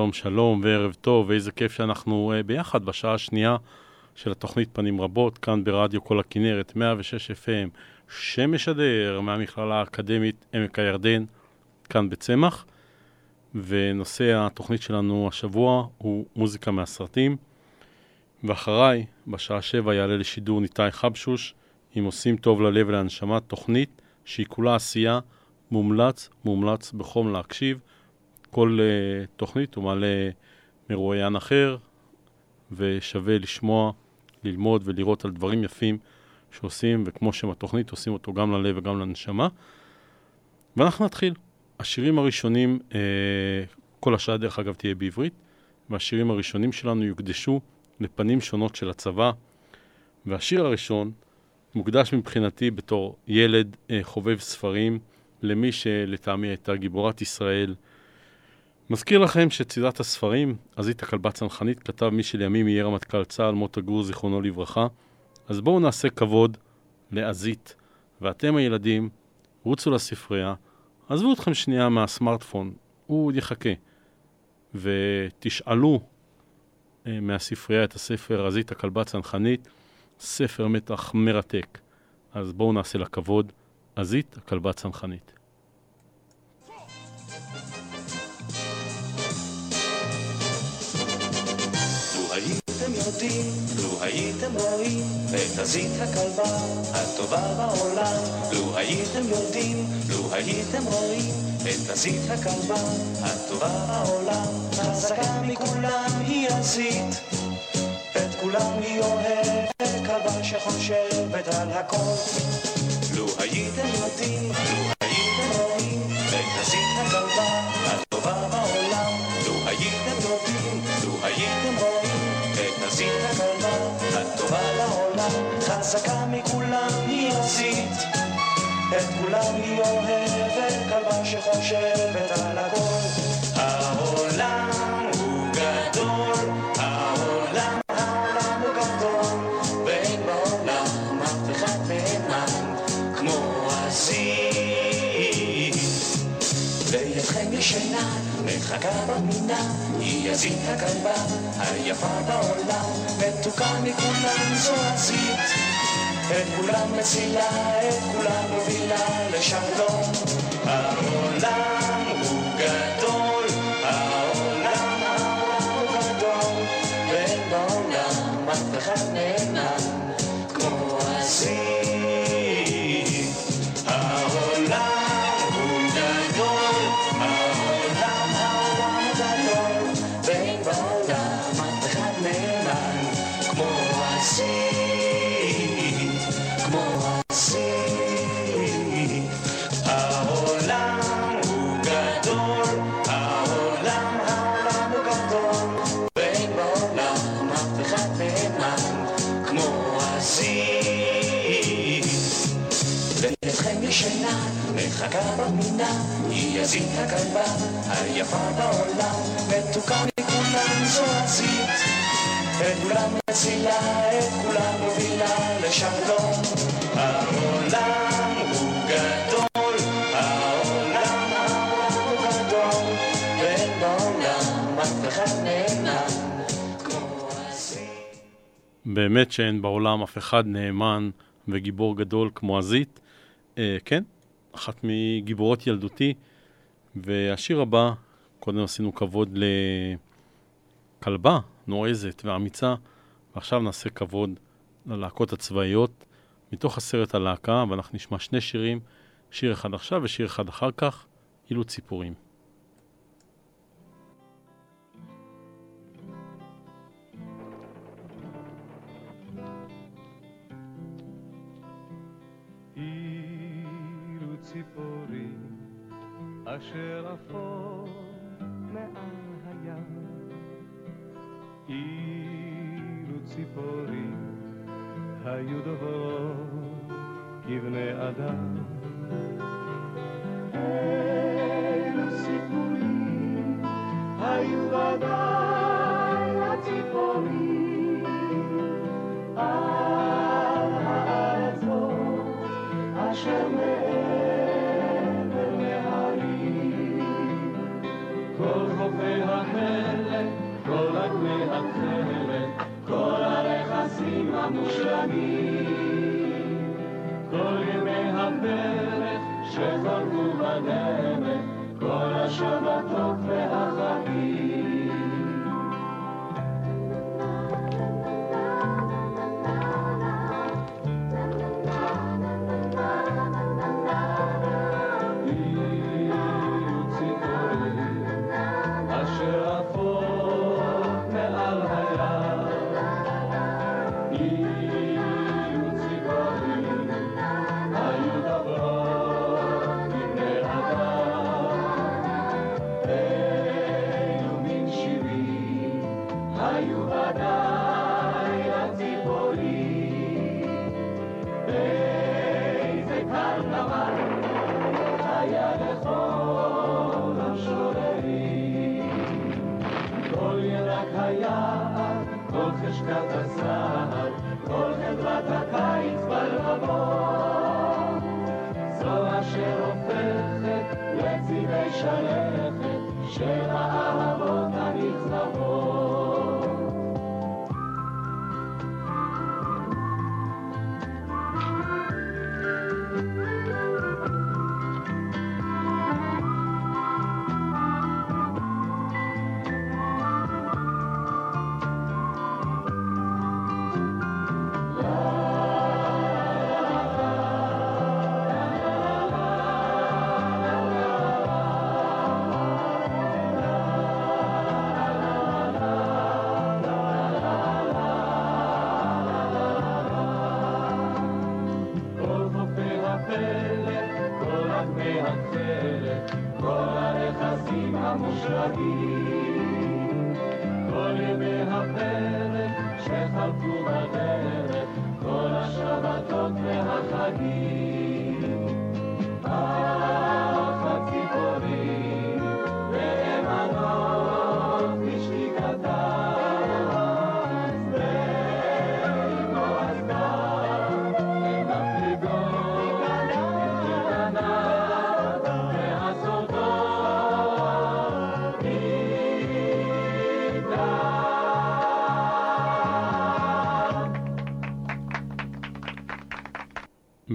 שלום, שלום וערב טוב, ואיזה כיף שאנחנו uh, ביחד בשעה השנייה של התוכנית פנים רבות, כאן ברדיו כל הכנרת, 106 FM, שמשדר מהמכללה האקדמית עמק הירדן, כאן בצמח. ונושא התוכנית שלנו השבוע הוא מוזיקה מהסרטים. ואחריי, בשעה שבע יעלה לשידור ניתאי חבשוש, אם עושים טוב ללב ולהנשמה, תוכנית שהיא כולה עשייה, מומלץ, מומלץ בחום להקשיב. כל uh, תוכנית הוא מעלה מרואיין אחר, ושווה לשמוע, ללמוד ולראות על דברים יפים שעושים, וכמו שם התוכנית, עושים אותו גם ללב וגם לנשמה. ואנחנו נתחיל. השירים הראשונים, uh, כל השעה דרך אגב תהיה בעברית, והשירים הראשונים שלנו יוקדשו לפנים שונות של הצבא. והשיר הראשון מוקדש מבחינתי בתור ילד uh, חובב ספרים, למי שלטעמי הייתה גיבורת ישראל. מזכיר לכם שצידת הספרים, עזית הכלבה צנחנית, כתב מי שלימים יהיה רמטכ"ל צה"ל, מוטה גור, זיכרונו לברכה. אז בואו נעשה כבוד לעזית, ואתם הילדים, רוצו לספרייה, עזבו אתכם שנייה מהסמארטפון, הוא יחכה, ותשאלו אה, מהספרייה את הספר עזית הכלבה צנחנית, ספר מתח מרתק. אז בואו נעשה לה כבוד, עזית הכלבה צנחנית. יודעים, לו הייתם רואים את הזית הכלבה הטובה בעולם. לו הייתם יודעים, לו הייתם רואים את הזית הכלבה הטובה בעולם. חזקה מכולם היא הזית, את כולם היא אוהבת, כלבה שחושבת על הכל. לו הייתם יודעים, לו הייתם רואים את הזית הכלבה הכלבה הטובה לעולם. חזקה מכולם היא הזית, את כולם היא אוהבת, כלבה שחושבת על הכל. מחכה במינה, היא הזית הכלבה, היפה בעולם, מתוקה מכולם זו הזית. את כולם מצילה, את כולם מובילה לשלום. העולם באמת שאין בעולם אף אחד נאמן וגיבור גדול כמו עזית. אה, כן, אחת מגיבורות ילדותי. והשיר הבא, קודם עשינו כבוד לכלבה נועזת ואמיצה, ועכשיו נעשה כבוד ללהקות הצבאיות מתוך הסרט הלהקה, ואנחנו נשמע שני שירים, שיר אחד עכשיו ושיר אחד אחר כך, אילו ציפורים. אשר עפות מעל הים. אילו ציפורים היו דוברות כבני אדם. אילו סיפורים היו ודאי הציפורים. על הארצות אשר מעבר כל חופי המלך, כל אדמי התכלת, כל הרכסים המושלמים, כל ימי הפרק שחלקו בדרך, כל השבתות והחגים. הפלט, כל אדמי התכלת, כל הרכסים המושלגים, כל ימי הפרק שחלפו בדרך, כל השבתות והחגים.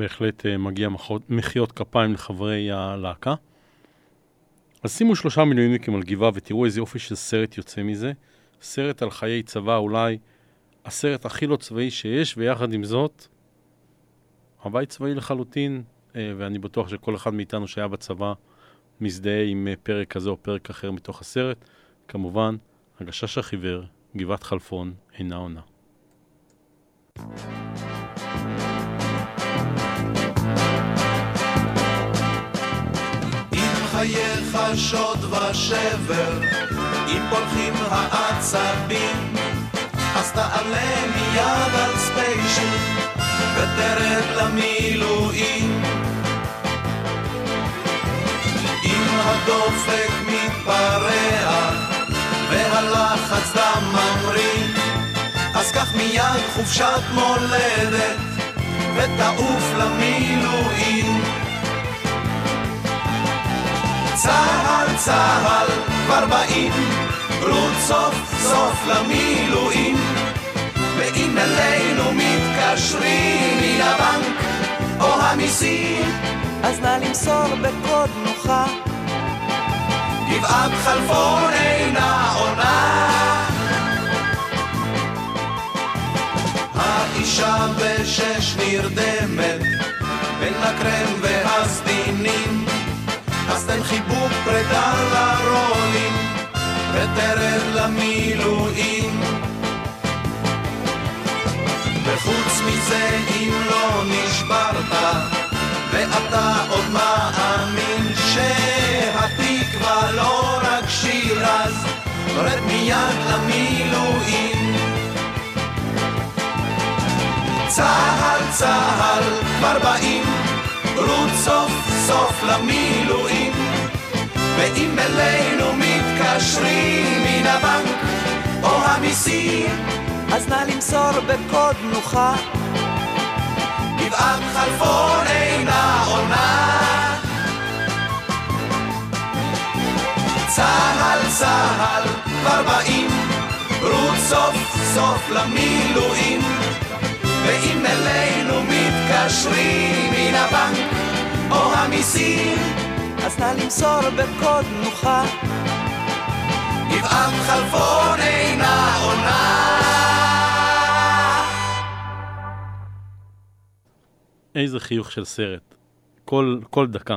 בהחלט אה, מגיע מחיאות כפיים לחברי הלהקה. אז שימו שלושה מילואימניקים על גבעה ותראו איזה יופי של סרט יוצא מזה. סרט על חיי צבא, אולי הסרט הכי לא צבאי שיש, ויחד עם זאת, הבית צבאי לחלוטין, אה, ואני בטוח שכל אחד מאיתנו שהיה בצבא מזדהה עם אה, פרק כזה או פרק אחר מתוך הסרט. כמובן, הגשש החיוור, גבעת חלפון, אינה עונה. אם חייך שוד ושבר, אם פולחים העצבים, אז תעלה מיד על ספיישל ותרד למילואים. אם הדופק מתפרע והלחץ דם ממריא, אז קח מיד חופשת מולדת ותעוף למילואים. צהל צהל כבר באים, רות סוף סוף למילואים. ואם אלינו מתקשרים מן הבנק. או המיסים, אז נא למסור בקוד נוחה. גבעת חלפון אינה עונה. האישה בשש נרדמת בין הקרם והסדינים, תן חיבוק פרידה לרולים ותרד למילואים. וחוץ מזה אם לא נשברת ואתה עוד מאמין שהתקווה לא רק שיר אז רד מיד למילואים צהל צהל כבר באים רות סוף סוף למילואים. ואם אלינו מתקשרים מן הבנק או המיסים אז נא למסור בקוד נוחה. גבעת חלפון אינה עונה צהל צהל כבר באים. רות סוף סוף למילואים. ואם אלינו מילואים מתקשרים מן הבנק או המיסים אז נא למסור בקוד נוחה גבעת חלפון אינה עונה איזה חיוך של סרט. כל, כל דקה.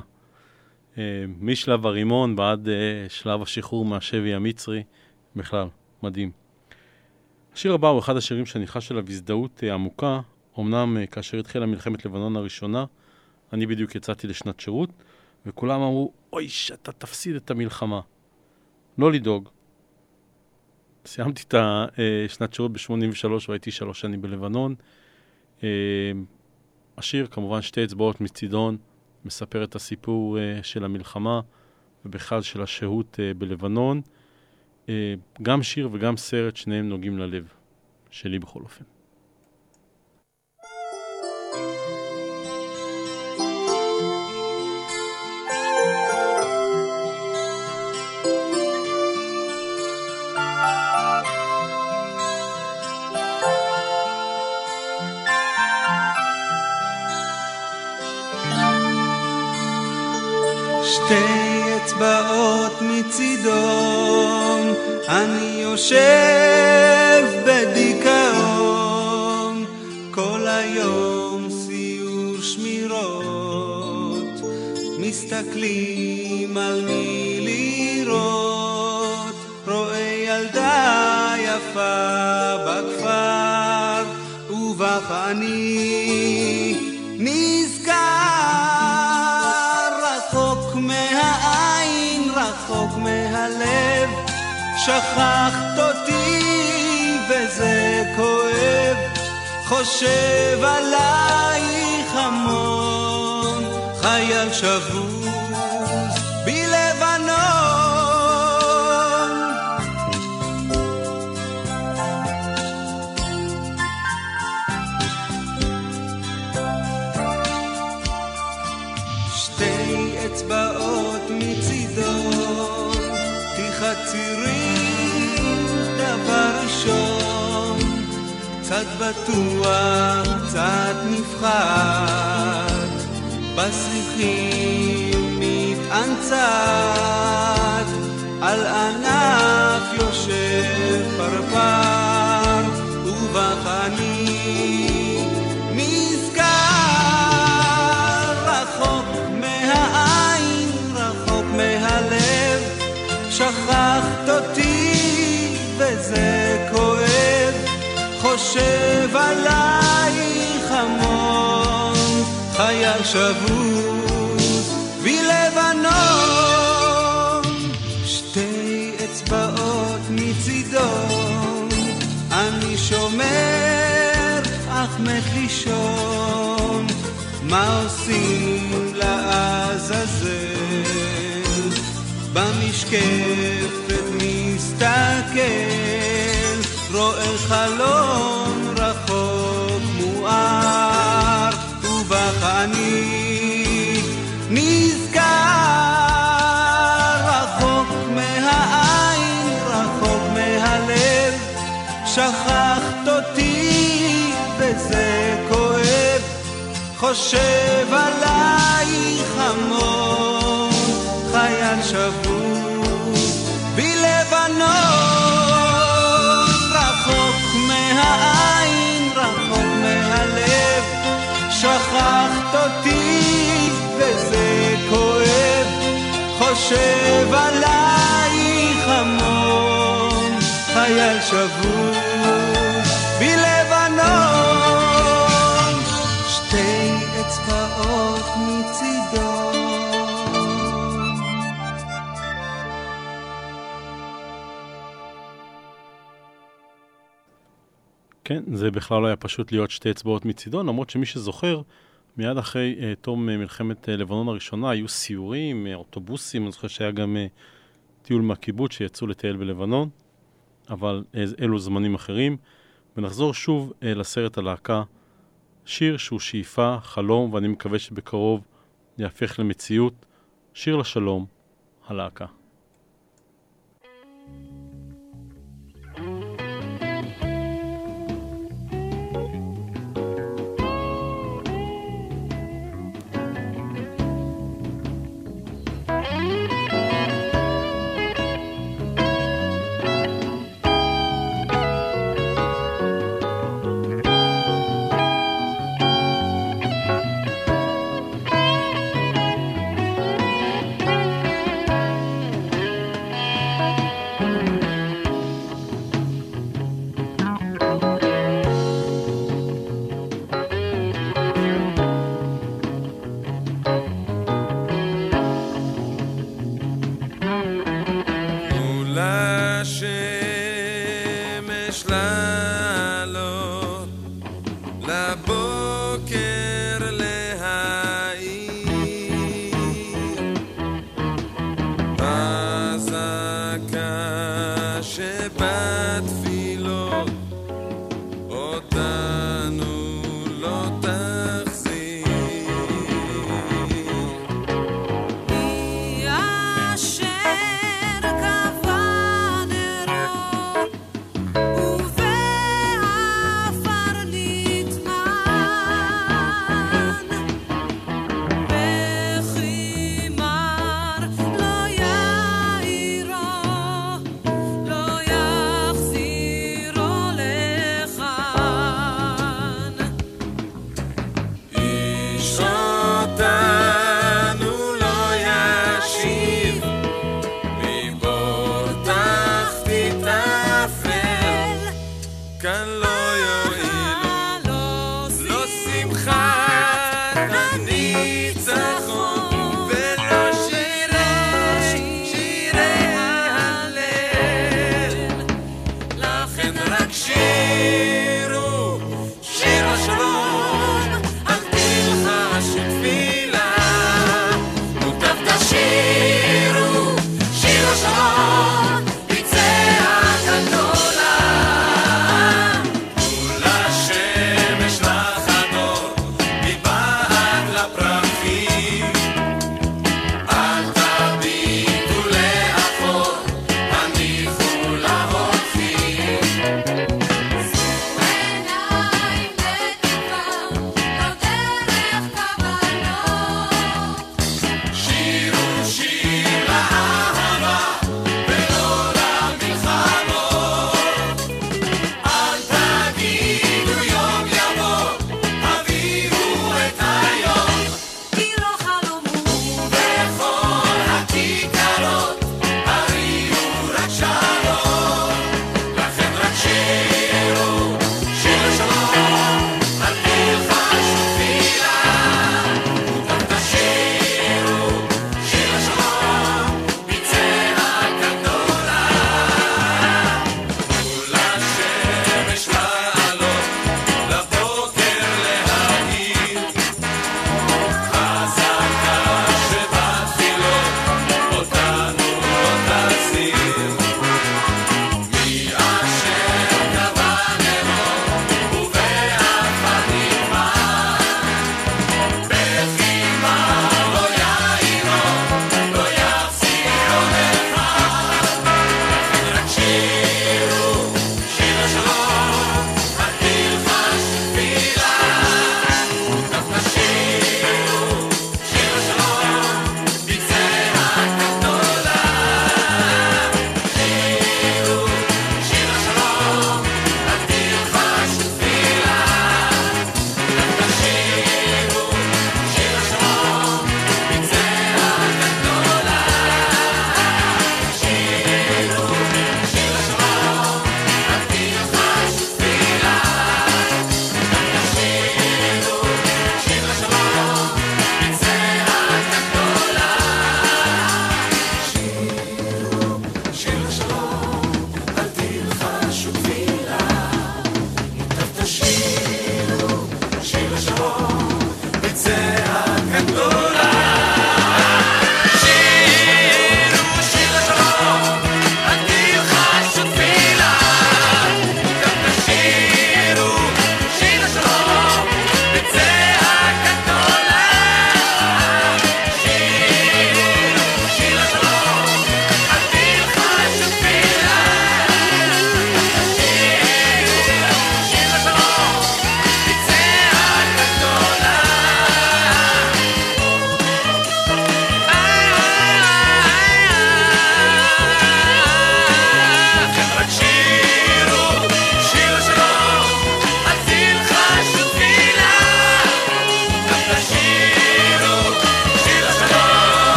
אה, משלב הרימון ועד אה, שלב השחרור מהשבי המצרי, בכלל, מדהים. השיר הבא הוא אחד השירים שאני חש עליו הזדהות אה, עמוקה, אמנם כאשר התחילה מלחמת לבנון הראשונה, אני בדיוק יצאתי לשנת שירות, וכולם אמרו, אוי, שאתה תפסיד את המלחמה. לא לדאוג. סיימתי את השנת שירות ב-83 והייתי שלוש שנים בלבנון. השיר, כמובן שתי אצבעות מצידון, מספר את הסיפור של המלחמה ובכלל של השהות בלבנון. גם שיר וגם סרט, שניהם נוגעים ללב, שלי בכל אופן. אצבעות מצידון, אני יושב בדיכאון, כל היום סיור שמירות, מסתכלים על מי לראות, רואה ילדה יפה בכפר, ובך שכחת אותי וזה כואב, חושב עלייך המון, חייל שבוז ראשון, קצת בטוח, קצת נפחד, בשיחים מתאנצת, על ענף יושב פרפר, חושב עלייך המון, חייל שבוז בלבנון. שתי אצבעות מצידו, אני שומר אך מת לישון, מה עושים לעזאזל? במשקפת מסתכל, רואה חלון שכחת אותי וזה כואב, חושב עלייך המון. חייל שבוז בלבנון. רחוק מהעין, רחוק מהלב. שכחת אותי וזה כואב. חושב עלייך המון חייל שבוז כן, זה בכלל לא היה פשוט להיות שתי אצבעות מצידו, למרות שמי שזוכר, מיד אחרי uh, תום uh, מלחמת uh, לבנון הראשונה היו סיורים, uh, אוטובוסים, אני זוכר שהיה גם uh, טיול מהקיבוץ שיצאו לטייל בלבנון, אבל uh, אלו זמנים אחרים. ונחזור שוב uh, לסרט הלהקה, שיר שהוא שאיפה, חלום, ואני מקווה שבקרוב יהפך למציאות, שיר לשלום, הלהקה.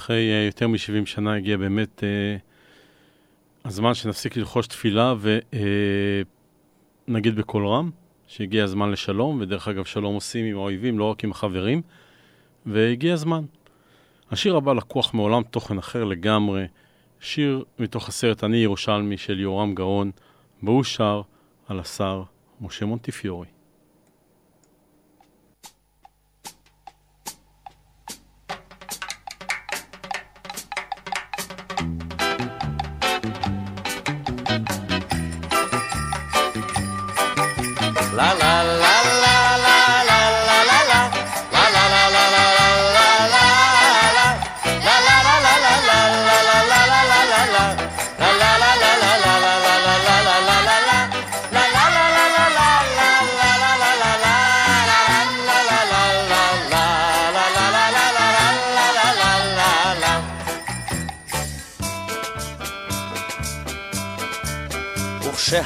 אחרי אה, יותר מ-70 שנה הגיע באמת אה, הזמן שנפסיק ללחוש תפילה ונגיד אה, בקול רם, שהגיע הזמן לשלום, ודרך אגב שלום עושים עם האויבים, לא רק עם החברים, והגיע הזמן. השיר הבא לקוח מעולם תוכן אחר לגמרי, שיר מתוך הסרט אני ירושלמי של יורם גאון, והוא שר על השר משה מונטיפיורי.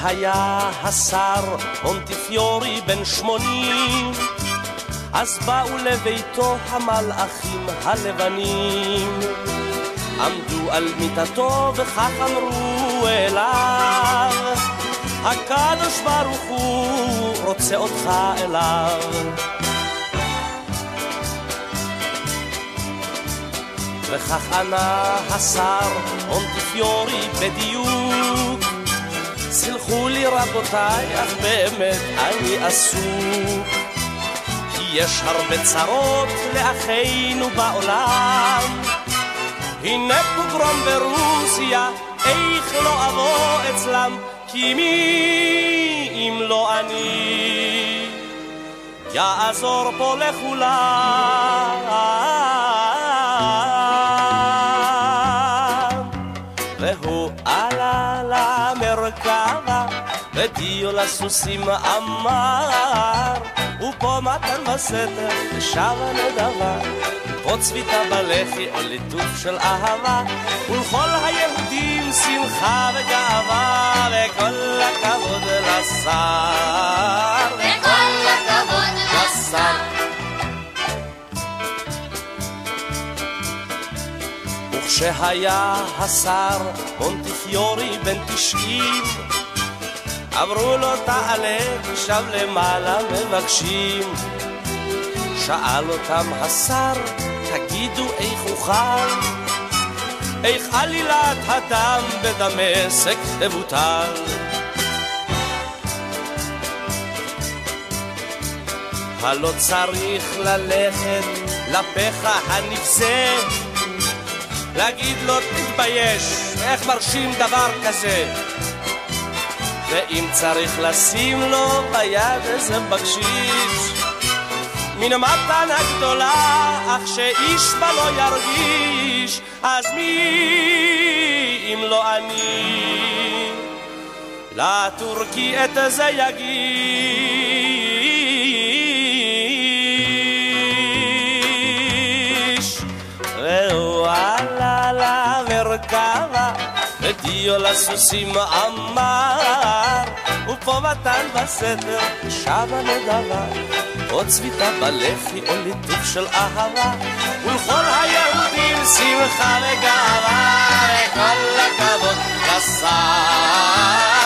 וכשהיה השר מונטיפיורי בן שמונים, אז באו לביתו המלאכים הלבנים. עמדו על מיטתו וכך אמרו אליו, הקדוש ברוך הוא רוצה אותך אליו. וכך ענה השר מונטיפיורי בדיוק סלחו לי רבותיי, אך באמת אני עסוק. כי יש הרבה צרות לאחינו בעולם. הנה פוגרום ברוסיה, איך לא אבוא אצלם? כי מי אם לא אני יעזור פה לכולם? ודיו לסוסים אמר, ופה מתן בסתר, ושב הנדבה. פה צביתה בלחי או ליטוף של אהבה, ולכל היהודים שמחה וגאווה, וכל הכבוד לשר. וכל הכבוד לשר. וכשהיה השר מונטיפיורי בן תשעים, אמרו לו תעלה, שם למעלה מבקשים. שאל אותם השר, תגידו איך אוכל? איך עלילת הדם בדמשק תבוטל? הלא צריך ללכת לפחה הנבזה, להגיד לו תתבייש, איך מרשים דבר כזה? ואם צריך לשים לו ביד איזה בקשיש מן המתנה גדולה, אך שאיש בה לא ירגיש, אז מי אם לא אני לטורקי את זה יגיש. והוא עלה למרכבה ודיו לסוסים אמר, ופה מתן בסתר שבה נדבה, או צביתה בלחי או ליטוף של אהבה, ולכל היהודים שמחה וגאווה, וכל הכבוד לשר,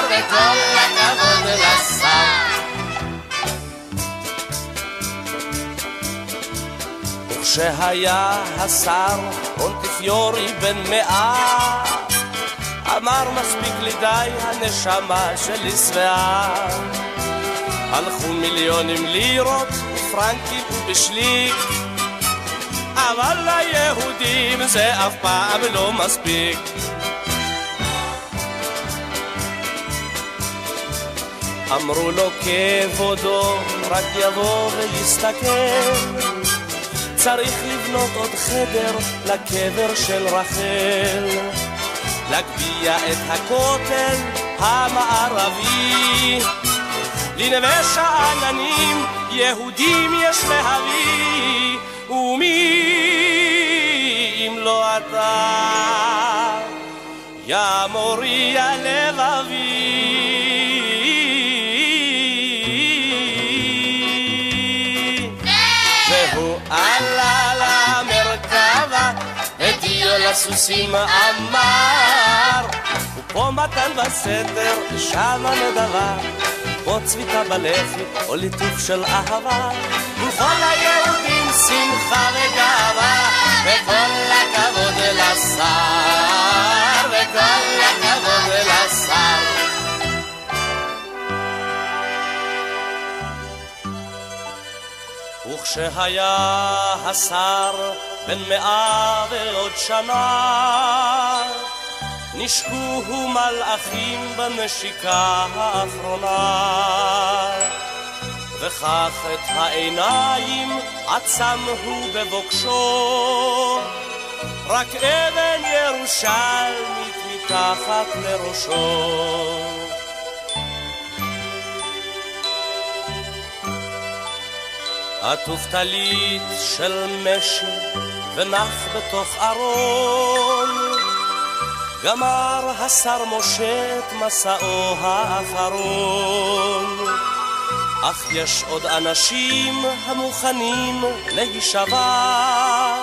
וכל הכבוד לשר. וכשהיה השר מונטיפיורי בן מאה אמר מספיק לי די, הנשמה שלי שבעה. הלכו מיליונים לירות, פרנקים בשליק, אבל ליהודים זה אף פעם לא מספיק. אמרו לו כבודו, רק יבוא ויסתכל. צריך לבנות עוד חדר לקבר של רחל. להגביה את הכותל המערבי. לנווה שאננים יהודים יש להביא, ומי אם לא אתה, יא מורי הלבבי. והוא עלה למרכבה לסוסים אמר ופה מתן בסתר, שם הנדבה פה צביתה בלחי, או ליטוף של אהבה. וכל היהודים שמחה וגאווה וכל הכבוד לשר, וכל הכבוד לשר וכשהיה השר בן מאה ועוד שנה, נשקוהו מלאכים בנשיקה האחרונה. וכך את העיניים עצם הוא בבוקשו, רק אבן ירושלמית מתחת לראשו. עטוף טלית של משי ונח בתוך ארון גמר השר משה את מסעו האחרון אך יש עוד אנשים המוכנים להישבע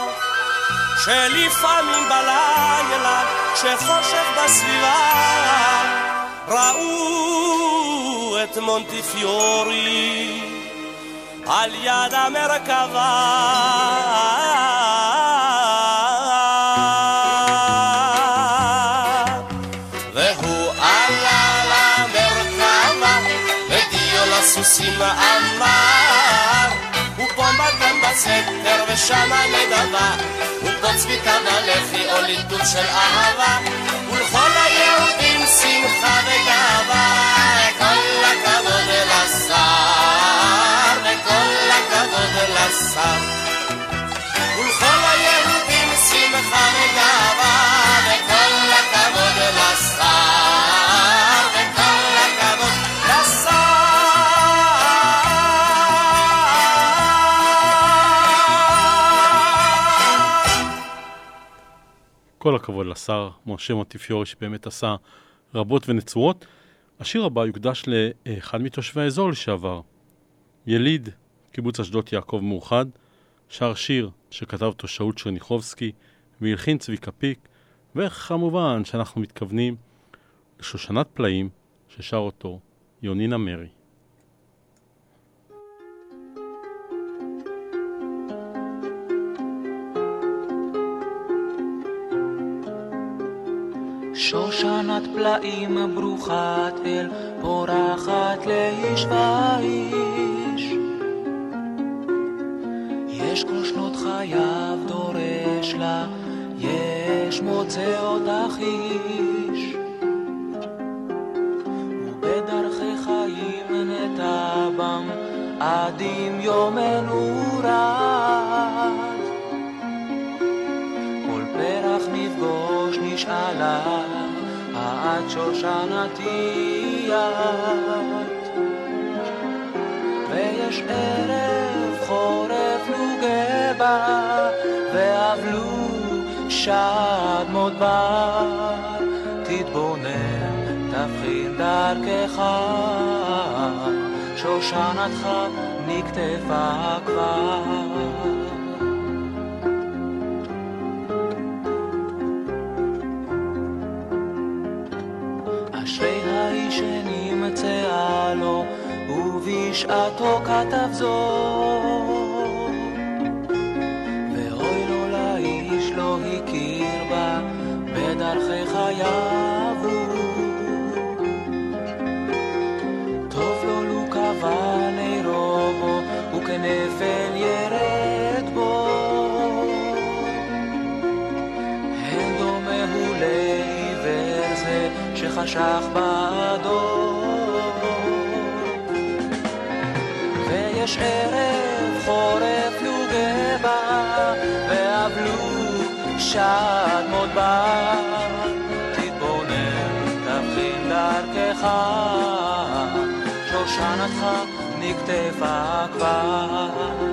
שלפעמים בלילה כשחושך בסביבה ראו את מונטיפיורי על יד המרכבה. לסוסים אמר, ופה מתן בסתר ושמה נדבה, ופה צביתה בלחי או ליטוף של אהבה, ולכל היהודים שמחה וגאווה, כל הכבוד לשר. וכל הכבוד לשר. כל הכבוד לשר משה מוטיפיורי שבאמת עשה רבות ונצורות. השיר הבא יוקדש לאחד מתושבי האזור לשעבר, יליד קיבוץ אשדות יעקב מאוחד, שר שיר שכתב אותו שאול צ'רניחובסקי והלחין צביקה פיק, וכמובן שאנחנו מתכוונים לשושנת פלאים ששר אותו יונינה מרי. שושנת פלאים ברוכת אל, פורחת לאיש ואיש. יש כל שנות חייו דורש לה, יש מוצא אותך איש. ובדרכי חיים נטע בם, עדים יומנו רד. כל פרח נפגוש נשאלה, את שושנתי את. ויש ערב חורף נוגבה, ואבלו שד מודבר. תתבונן, תבחין דרכך, שושנתך נקטפה כבר. שנמצאה לו, ובשעתו כתב זאת. זה שחשך בעדו. ויש ערב חורף לוגבה, ואבלו שד מודבר. תתבונן, תבחין דרכך, שושנתך נקטפה כבר.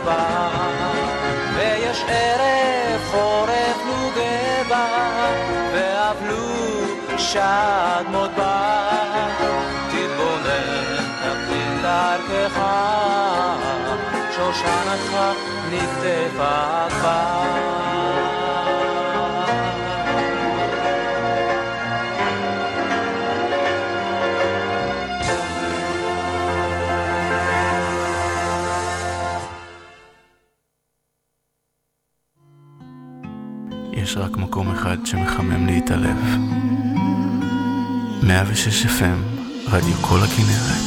כבר. ויש ערב חורף נוגבה, ואבלו שד מוד בה, תתבונן, תבחין דרכך, שושנתך נקטפה כבר. מקום אחד שמחמם לי את הלב. 106 FM, רדיו כל הכנרת.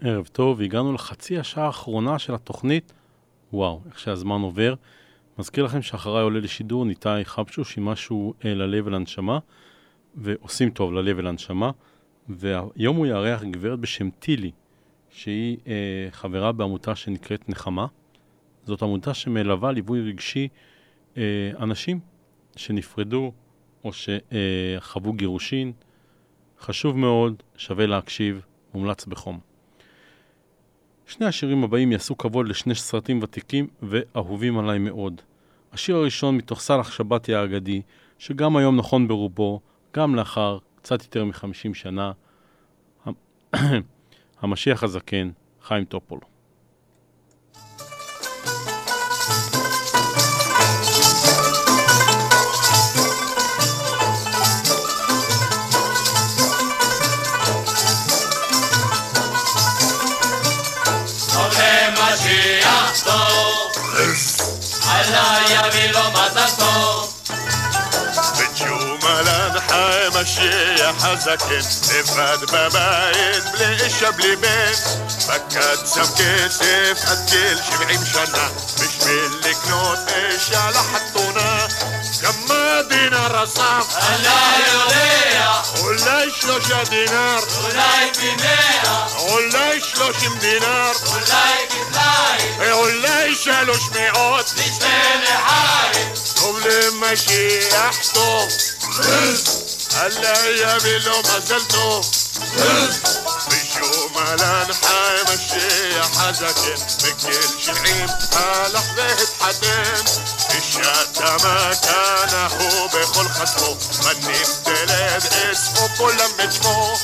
ערב טוב, הגענו לחצי השעה האחרונה של התוכנית. וואו, איך שהזמן עובר. מזכיר לכם שאחריי עולה לשידור ניתאי חבשוש עם משהו אה, ללב ולנשמה, ועושים טוב ללב ולנשמה. והיום הוא יארח גברת בשם טילי, שהיא אה, חברה בעמותה שנקראת נחמה. זאת עמותה שמלווה ליווי רגשי אה, אנשים שנפרדו או שחוו גירושין. חשוב מאוד, שווה להקשיב, מומלץ בחום. שני השירים הבאים יעשו כבוד לשני סרטים ותיקים ואהובים עליי מאוד. השיר הראשון מתוך סאלח שבתי האגדי, שגם היום נכון ברובו, גם לאחר קצת יותר מחמישים שנה, המשיח הזקן, חיים טופול. טוב, עלה יביא חי משיח הזקן, לבד בבית, בלי אישה בלי בן. פקד שם כסף עד גיל שבעים שנה, בשביל לקנות אישה לחתונה. כמה דינר אסף? אני יודע, אולי שלושה דינר, אולי פי מאה, אולי שלושים דינר, אולי כפליים, אולי שלוש מאות. נשתה לחיים. هلا يا بلو ما زلتو. بشو ما حي مشي يا حزكين بكل شعيم هلحظة تحدين الشتا ما كان هو بخلقته. مني بتلاد اسمه كل مجموع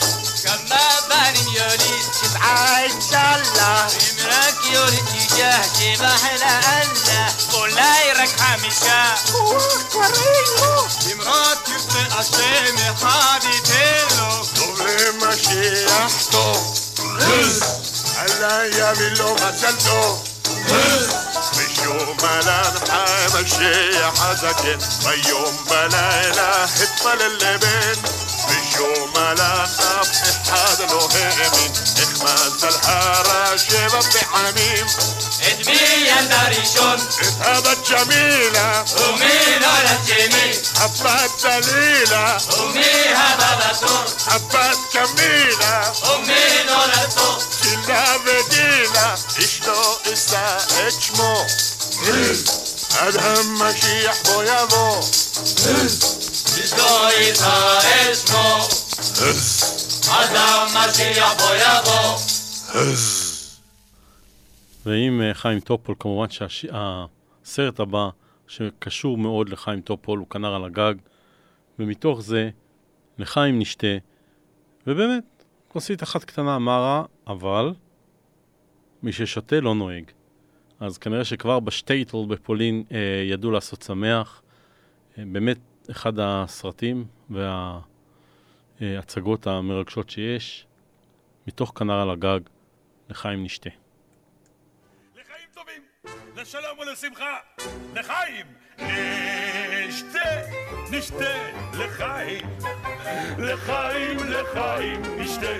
את שמו. כמה בנים יוליד, שבעה אינשאללה, אם רק יוליד תיגה, שבח לאללה, אולי רק חמישה. אמרות תרצה השם אחד ייתן לו. טוב למשיח טוב. אללה יביא לו מזל טוב. בשום הלנחי משיח הזקן, ביום בלילה התפלל לבן. בשום הלך אף אחד לא האמין, איך מזל הרע שבע פעמים. את מי ילדה ראשון, את הבת ג'מילה, ומי נולד שני, הבת דלילה, ומי הבא בתור, הבת קמילה. ומי נולד פה. צילה ודילה, אשתו אשא את יבוא. ועם אה, חיים טופול, כמובן שהסרט הבא, שקשור מאוד לחיים טופול, הוא כנר על הגג, ומתוך זה, לחיים נשתה, ובאמת, כוסית אחת קטנה, מה רע, אבל מי ששותה לא נוהג. אז כנראה שכבר בשטייטל בפולין אה, ידעו לעשות שמח. אה, באמת, אחד הסרטים וההצגות המרגשות שיש, מתוך כנר על הגג, לחיים נשתה. לחיים טובים, לשלום ולשמחה, לחיים! נשתה, נשתה, לחיים, לחיים, לחיים, נשתה.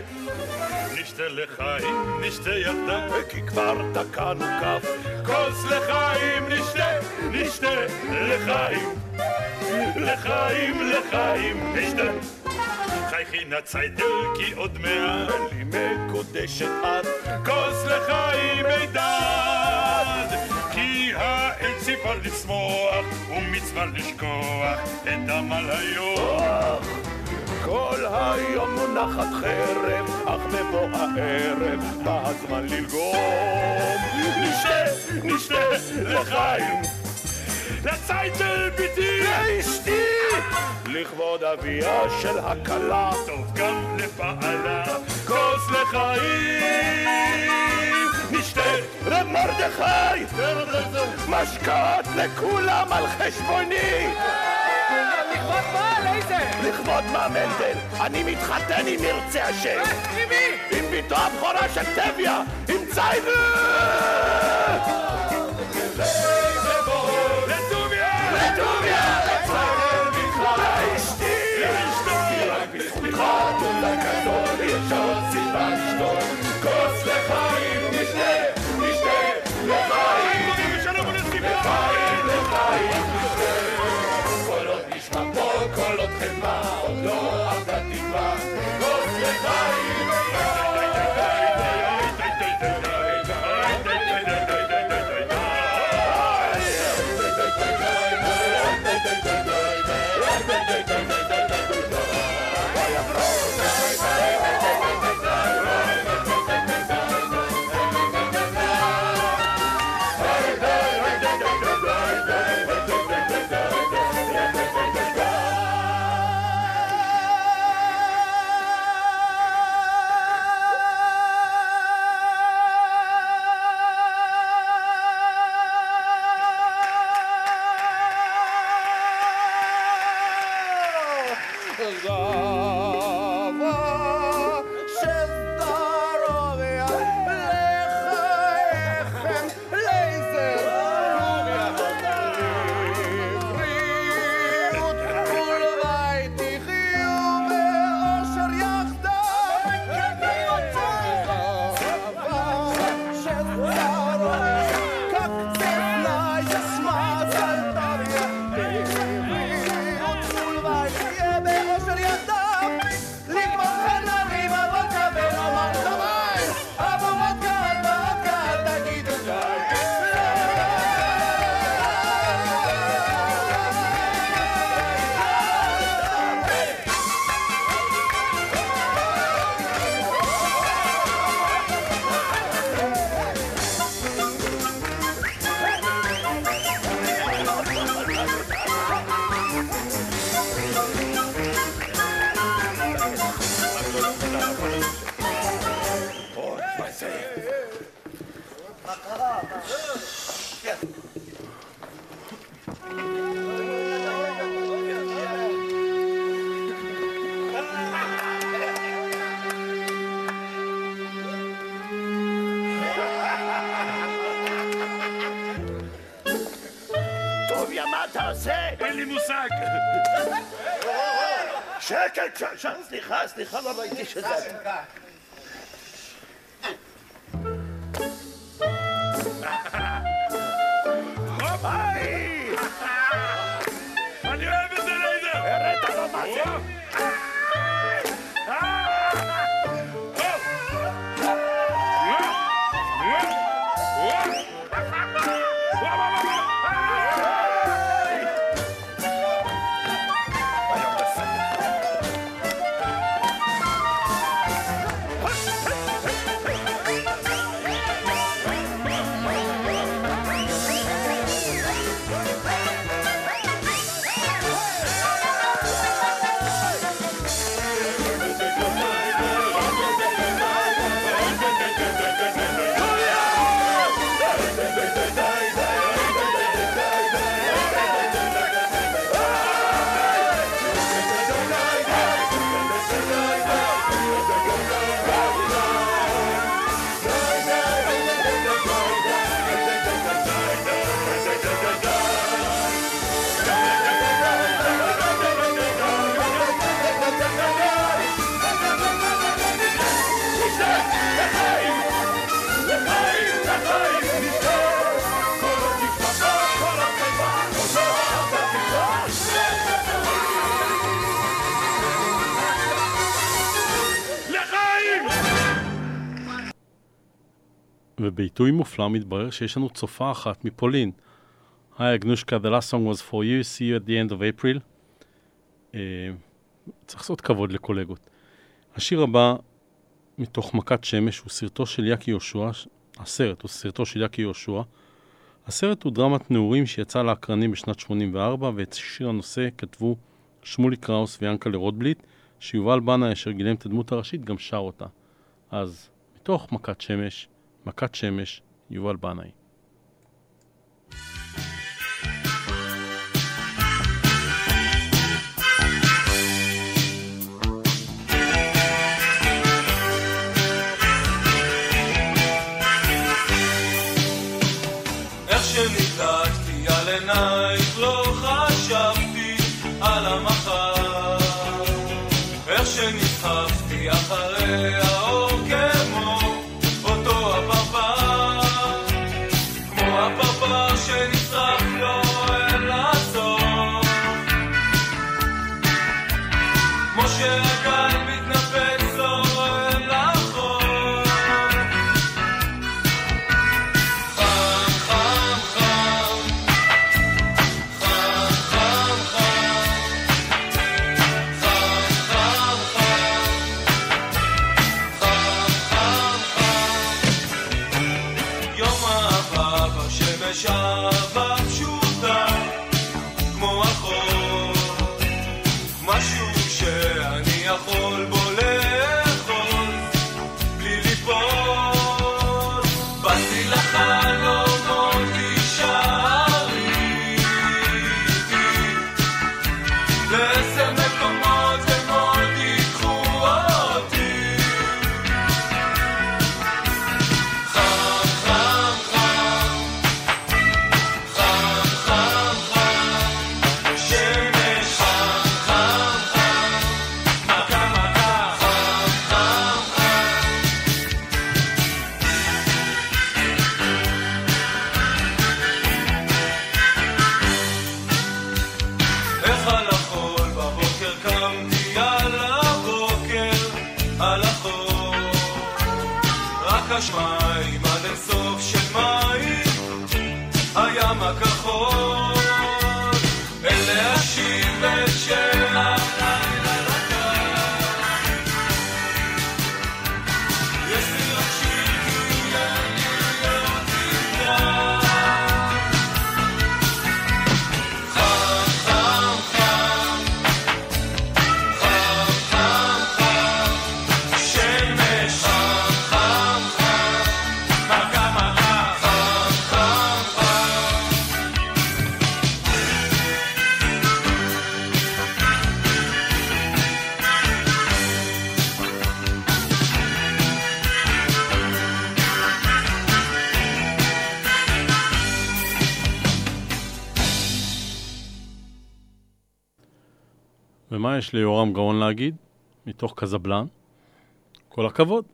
נשתה לחיים, נשתה ידה, כי כבר תקענו כף. כוס לחיים, נשתה, נשתה, לחיים, לחיים, לחיים, נשתה. חייכי נציידל כי עוד מעט. לי מקודשת את כוס לחיים מידד כי העת ציווה לשמוח ומצווה לשכוח את עמל היום כל היום מונחת חרב, אך בבוא הערב בא הזמן ללגום. נשתה, נשתה לחיים, לצייטל ביתי לאשתי, לכבוד אביה של הכלה, טוב גם לבעלה כוס לחיים נשתה רב מרדכי, משקאות לכולם על חשבוני. לכבוד מה? לאיזה? לכבוד מה מנדל, אני מתחתן אם ירצה השם. עם מי? עם ביתו הבכורה של טביה, עם צייבר! כוס שקט, סליחה, סליחה, לא ראיתי שזה... ובעיתוי מופלא מתברר שיש לנו צופה אחת מפולין. היי אגנושקה, the last song was for you, see you at the end of April. Uh, צריך לעשות כבוד לקולגות. השיר הבא, מתוך מכת שמש, הוא סרטו של יקי יהושע, הסרט הוא סרטו של יקי יהושע. הסרט הוא דרמת נעורים שיצא לאקרנים בשנת 84, ואת שיר הנושא כתבו שמולי קראוס ויאנקלה רוטבליט, שיובל בנאי, אשר גילם את הדמות הראשית, גם שר אותה. אז, מתוך מכת שמש, מכת שמש, יובל בנאי. ליורם גאון להגיד? מתוך קזבלן? כל הכבוד.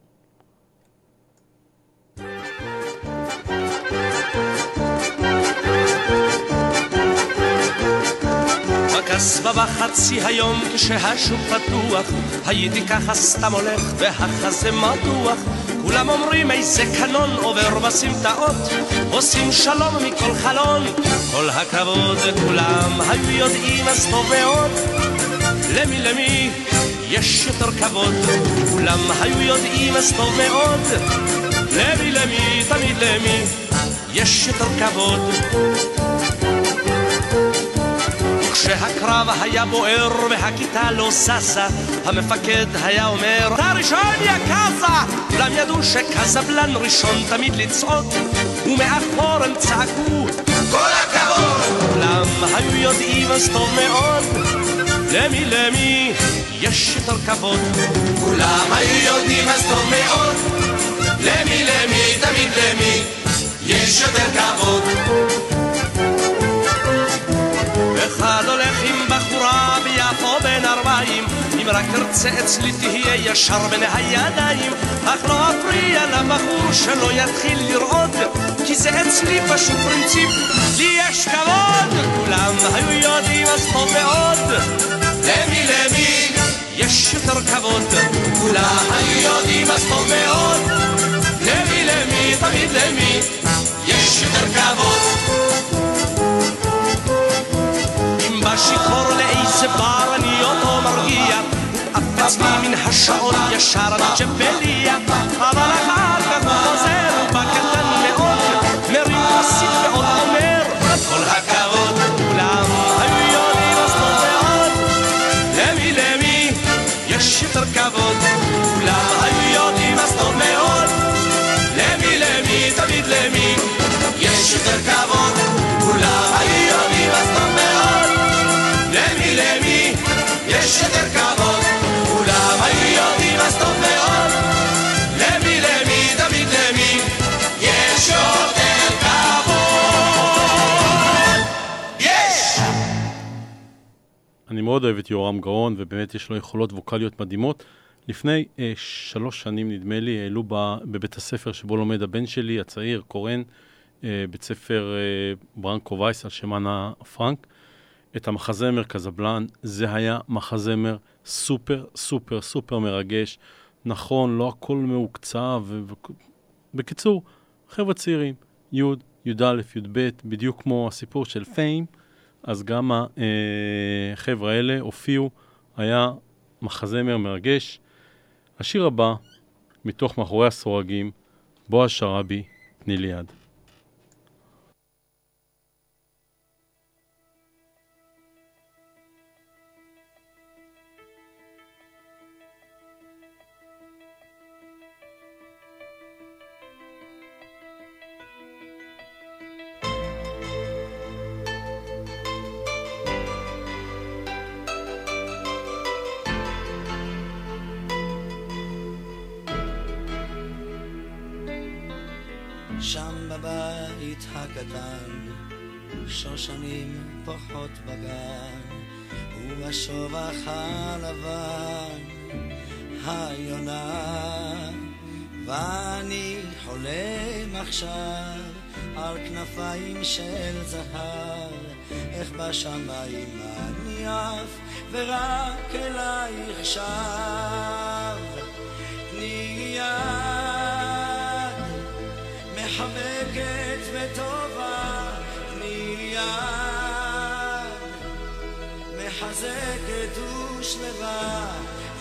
בקסבה בחצי היום כשהשוק פתוח הייתי ככה סתם הולך והחזה מתוח כולם אומרים איזה קנון עובר בסמטאות עושים שלום מכל חלון כל הכבוד כולם היו יודעים אז טוב מאוד למי למי יש יותר כבוד כולם היו יודעים אז טוב מאוד למי למי תמיד למי יש יותר כבוד כשהקרב היה בוער והכיתה לא ששה, המפקד היה אומר, אתה ראשון יא קאזה! כולם ידעו שקזבלן ראשון תמיד לצעוד, ומאחור הם צעקו, כל הכבוד! כולם היו יודעים אז טוב מאוד, למי למי יש יותר כבוד. כולם היו יודעים אז טוב מאוד, למי למי תמיד למי יש יותר כבוד. אחד הולך עם בחורה ביפו בן ארבעים אם רק תרצה אצלי תהיה ישר בין הידיים אך לא אפריע לבחור שלא יתחיל לרעוד כי זה אצלי פשוט פרינציפ לי יש כבוד כולם היו יודעים אז טוב מאוד למי למי? יש יותר כבוד. כולם היו יודעים אז טוב מאוד. למי למי? תמיד למי. יש יותר כבוד. אם בשיכור לאיזה בר אני אותו מרגיע, עפץ לי מן השעון ישר על ג'בליה, אבל אחר כך הוא חוזר בקטן מאוד, מרים כוסית ועוד אומר, כל הכבוד, מאוד אוהב את יורם גאון, ובאמת יש לו יכולות ווקאליות מדהימות. לפני אה, שלוש שנים, נדמה לי, העלו בבית הספר שבו לומד הבן שלי, הצעיר, קורן, אה, בית ספר אה, ברנקו וייס על שם אנה פרנק, את המחזמר קזבלן. זה היה מחזמר סופר, סופר, סופר מרגש. נכון, לא הכל מעוקצב. ו- בקיצור, חבר'ה צעירים, י', י"א, י"ב, בדיוק כמו הסיפור של פיים, אז גם החבר'ה האלה הופיעו, היה מחזמר מרגש. השיר הבא, מתוך מאחורי הסורגים, בועז שראבי, תני לי יד. ובשובח הלבן, היונה. ואני חולם עכשיו על כנפיים של זהב, איך בשמיים אני עף, ורק אלייך שב. תני יד מחבקת מחזקת ושלווה,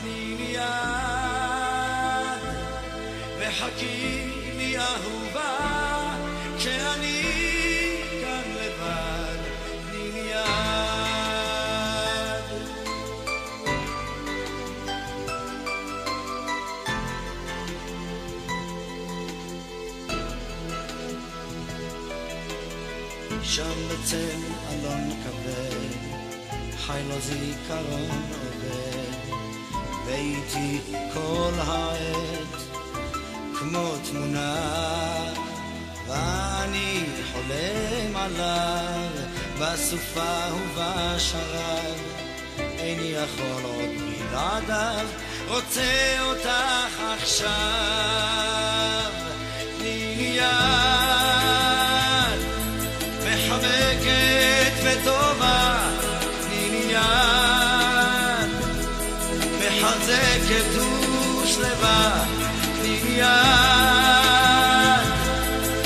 תני לי יד, וחכי לי אהובה, כשאני כאן לבד, תני לי יד. שם בצל חי לו זיכרון עובד, ואיתי כל העת, כמו תמונה, ואני חולם עליו, בסופה ובשרב, איני יכול עוד בלעדיו, רוצה אותך עכשיו, תני לי יד. מחבקת וטובה, צקת ושלווה מיד.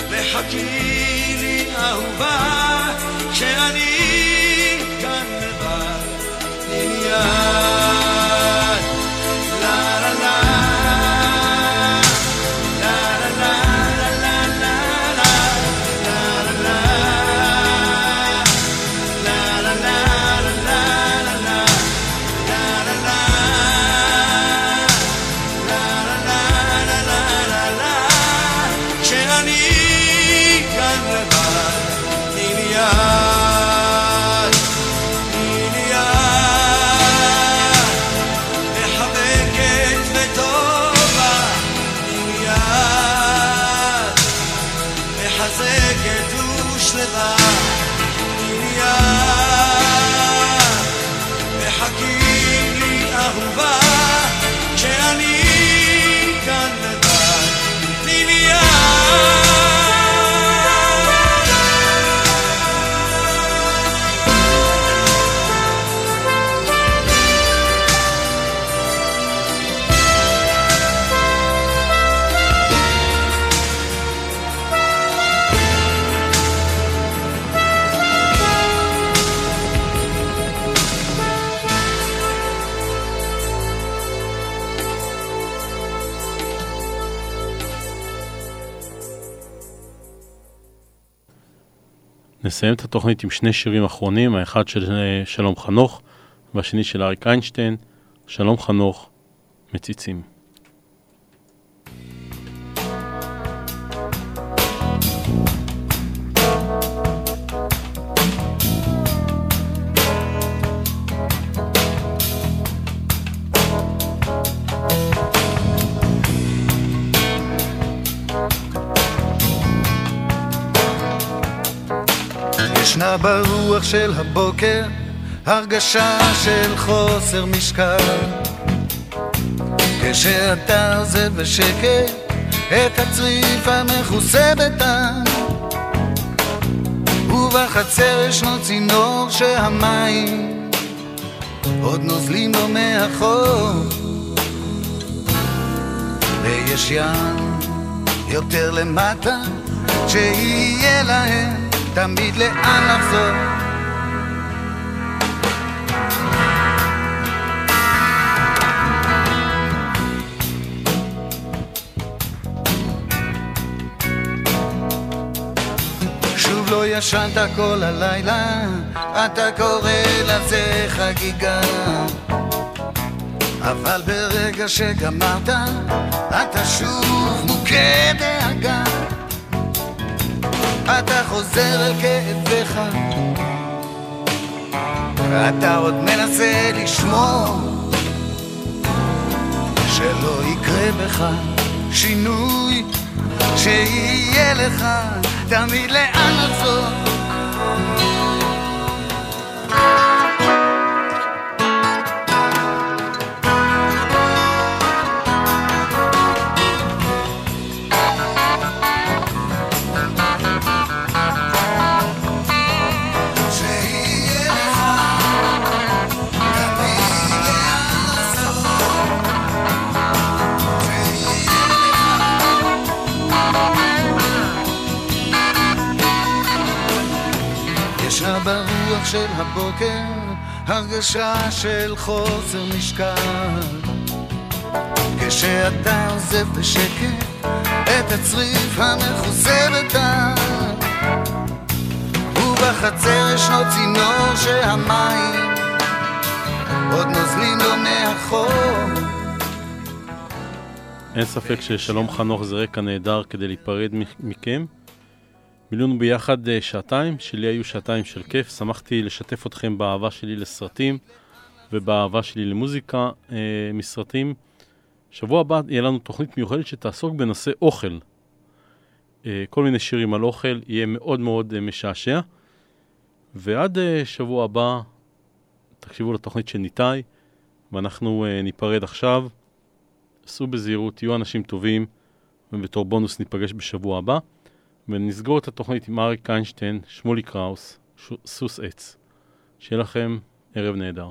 וחכי לי אהובה, כשאני נסיים את התוכנית עם שני שירים אחרונים, האחד של אה, שלום חנוך והשני של אריק איינשטיין. שלום חנוך, מציצים. ברוח של הבוקר הרגשה של חוסר משקל. כשאתה עוזב בשקט את הצריף המכוסה בטעם ובחצר ישנו צינור שהמים עוד נוזלים לו מאחור. ויש ים יותר למטה שיהיה להם תמיד לאן לחזור שוב לא ישנת כל הלילה, אתה קורא לזה חגיגה. אבל ברגע שגמרת, אתה שוב מוכה דאגה. אתה חוזר אל כאביך, אתה עוד מנסה לשמור שלא יקרה בך שינוי, שיהיה לך תמיד לאן לחזור. של הבוקר הרגשה של חוסר משקל כשאתה עוזב בשקט את הצריף המכוסה בטעם ובחצר ישנו צינור שהמים עוד נוזלים לו מאחור אין ספק ששלום חנוך זה רקע נהדר כדי להיפרד מכם. מילאנו ביחד אה, שעתיים, שלי היו שעתיים של כיף. שמחתי לשתף אתכם באהבה שלי לסרטים ובאהבה שלי למוזיקה אה, מסרטים. שבוע הבא יהיה לנו תוכנית מיוחדת שתעסוק בנושא אוכל. אה, כל מיני שירים על אוכל, יהיה מאוד מאוד אה, משעשע. ועד אה, שבוע הבא, תקשיבו לתוכנית של ניתאי, ואנחנו אה, ניפרד עכשיו. סעו בזהירות, תהיו אנשים טובים, ובתור בונוס ניפגש בשבוע הבא. ונסגור את התוכנית עם אריק איינשטיין, שמולי קראוס, ש- סוס עץ. שיהיה לכם ערב נהדר.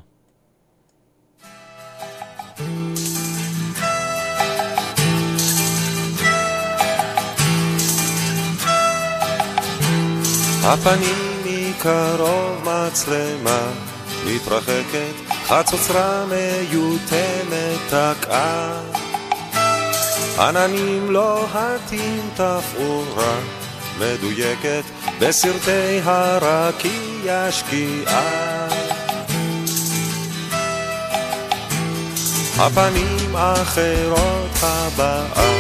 הפנים מקרוב מצלמה מתרחקת, חצוצרה מיותמת תקעה. עננים לוהטים תפאורה מדויקת בסרטי הרקיע שקיעה. הפנים אחרות הבאה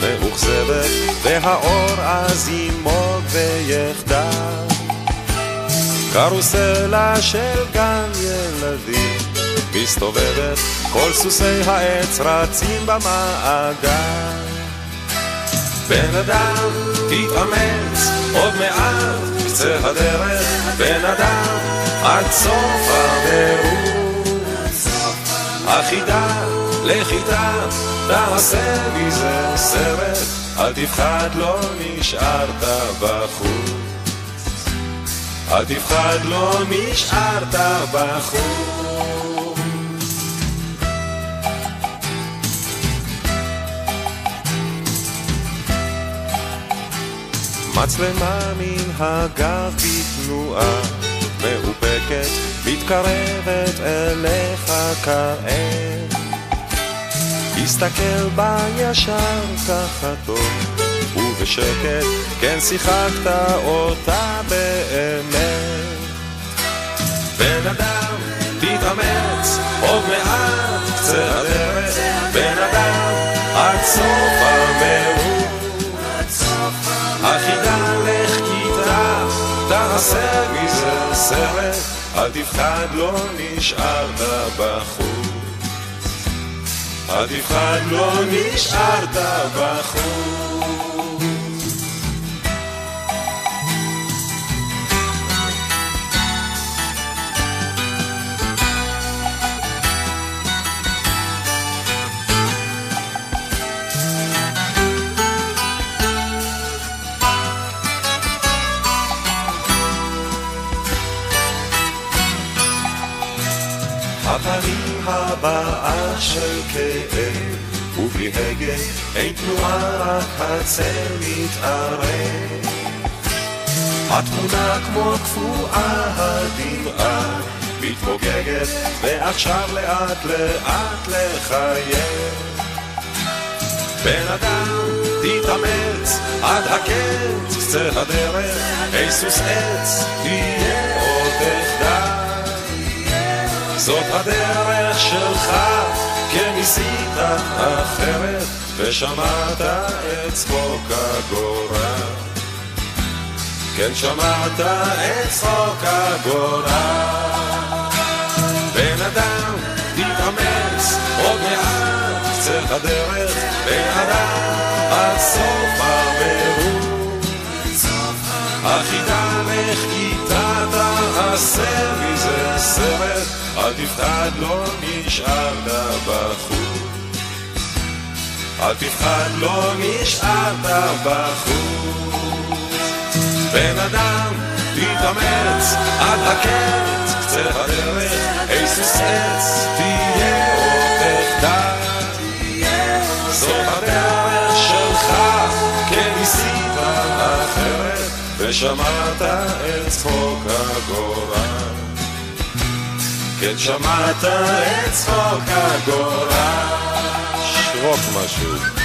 מאוכזבת והאור אז ימוג ויחדל קרוסלה של גן ילדים מסתובבת כל סוסי העץ רצים במעגל. בן אדם תתאמץ עוד מעט קצה הדרך. בן אדם עד סוף המרוץ. החידה לכיתה תעשה מזה סרט. אל תפחד לא נשארת בחוץ. אל תפחד לא נשארת בחוץ מצלמה מן הגב בתנועה מאופקת מתקרבת אליך כעת הסתכל בה ישר ככה טוב בשקט, כן שיחקת אותה באמת. בן אדם, תתאמץ, עוד מעט קצה הדרך, בן אדם, עד סוף המרוץ. תעשה מזה סרט, אל תפחד, לא נשארת בחוץ. אל תפחד, לא נשארת בחוץ. הבאה של כאב, ובלי הגה אין תנועה, רק הצל מתערב. התמונה כמו קפואה, הדמעה מתפוגגת, ועכשיו לאט לאט לחייב. בן אדם, תתאמץ, עד הקץ, קצה הדרך, היסוס עץ, תהיה עוד תחדל. זאת הדרך שלך, כן ניסית אחרת, ושמעת את צחוק הגורל. כן שמעת את צחוק הגורל. בן אדם, תתאמץ, עוד מעט קצה הדרך, בן אדם, עד סוף המרוץ. החידה לך כיתה תעשה מזה סרט, אל תפחד, לא נשארת בחוץ. אל תפחד, לא נשארת בחוץ. בן אדם, תתאמץ, עד הקץ, קצה הדרך, היסוס עץ, תהיה עוד תחדל. זאת הדרך ושמעת את צחוק הגורל. כן שמעת את צחוק הגורל. שרוק משהו.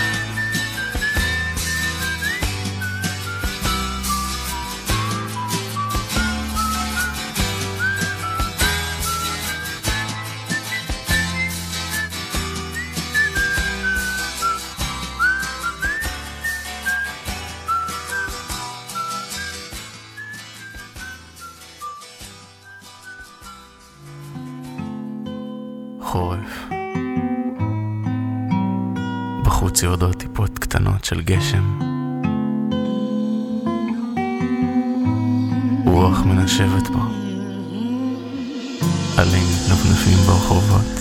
בחוץ יורדות טיפות קטנות של גשם. רוח מנשבת בו. עלים נפנפים ברחובות.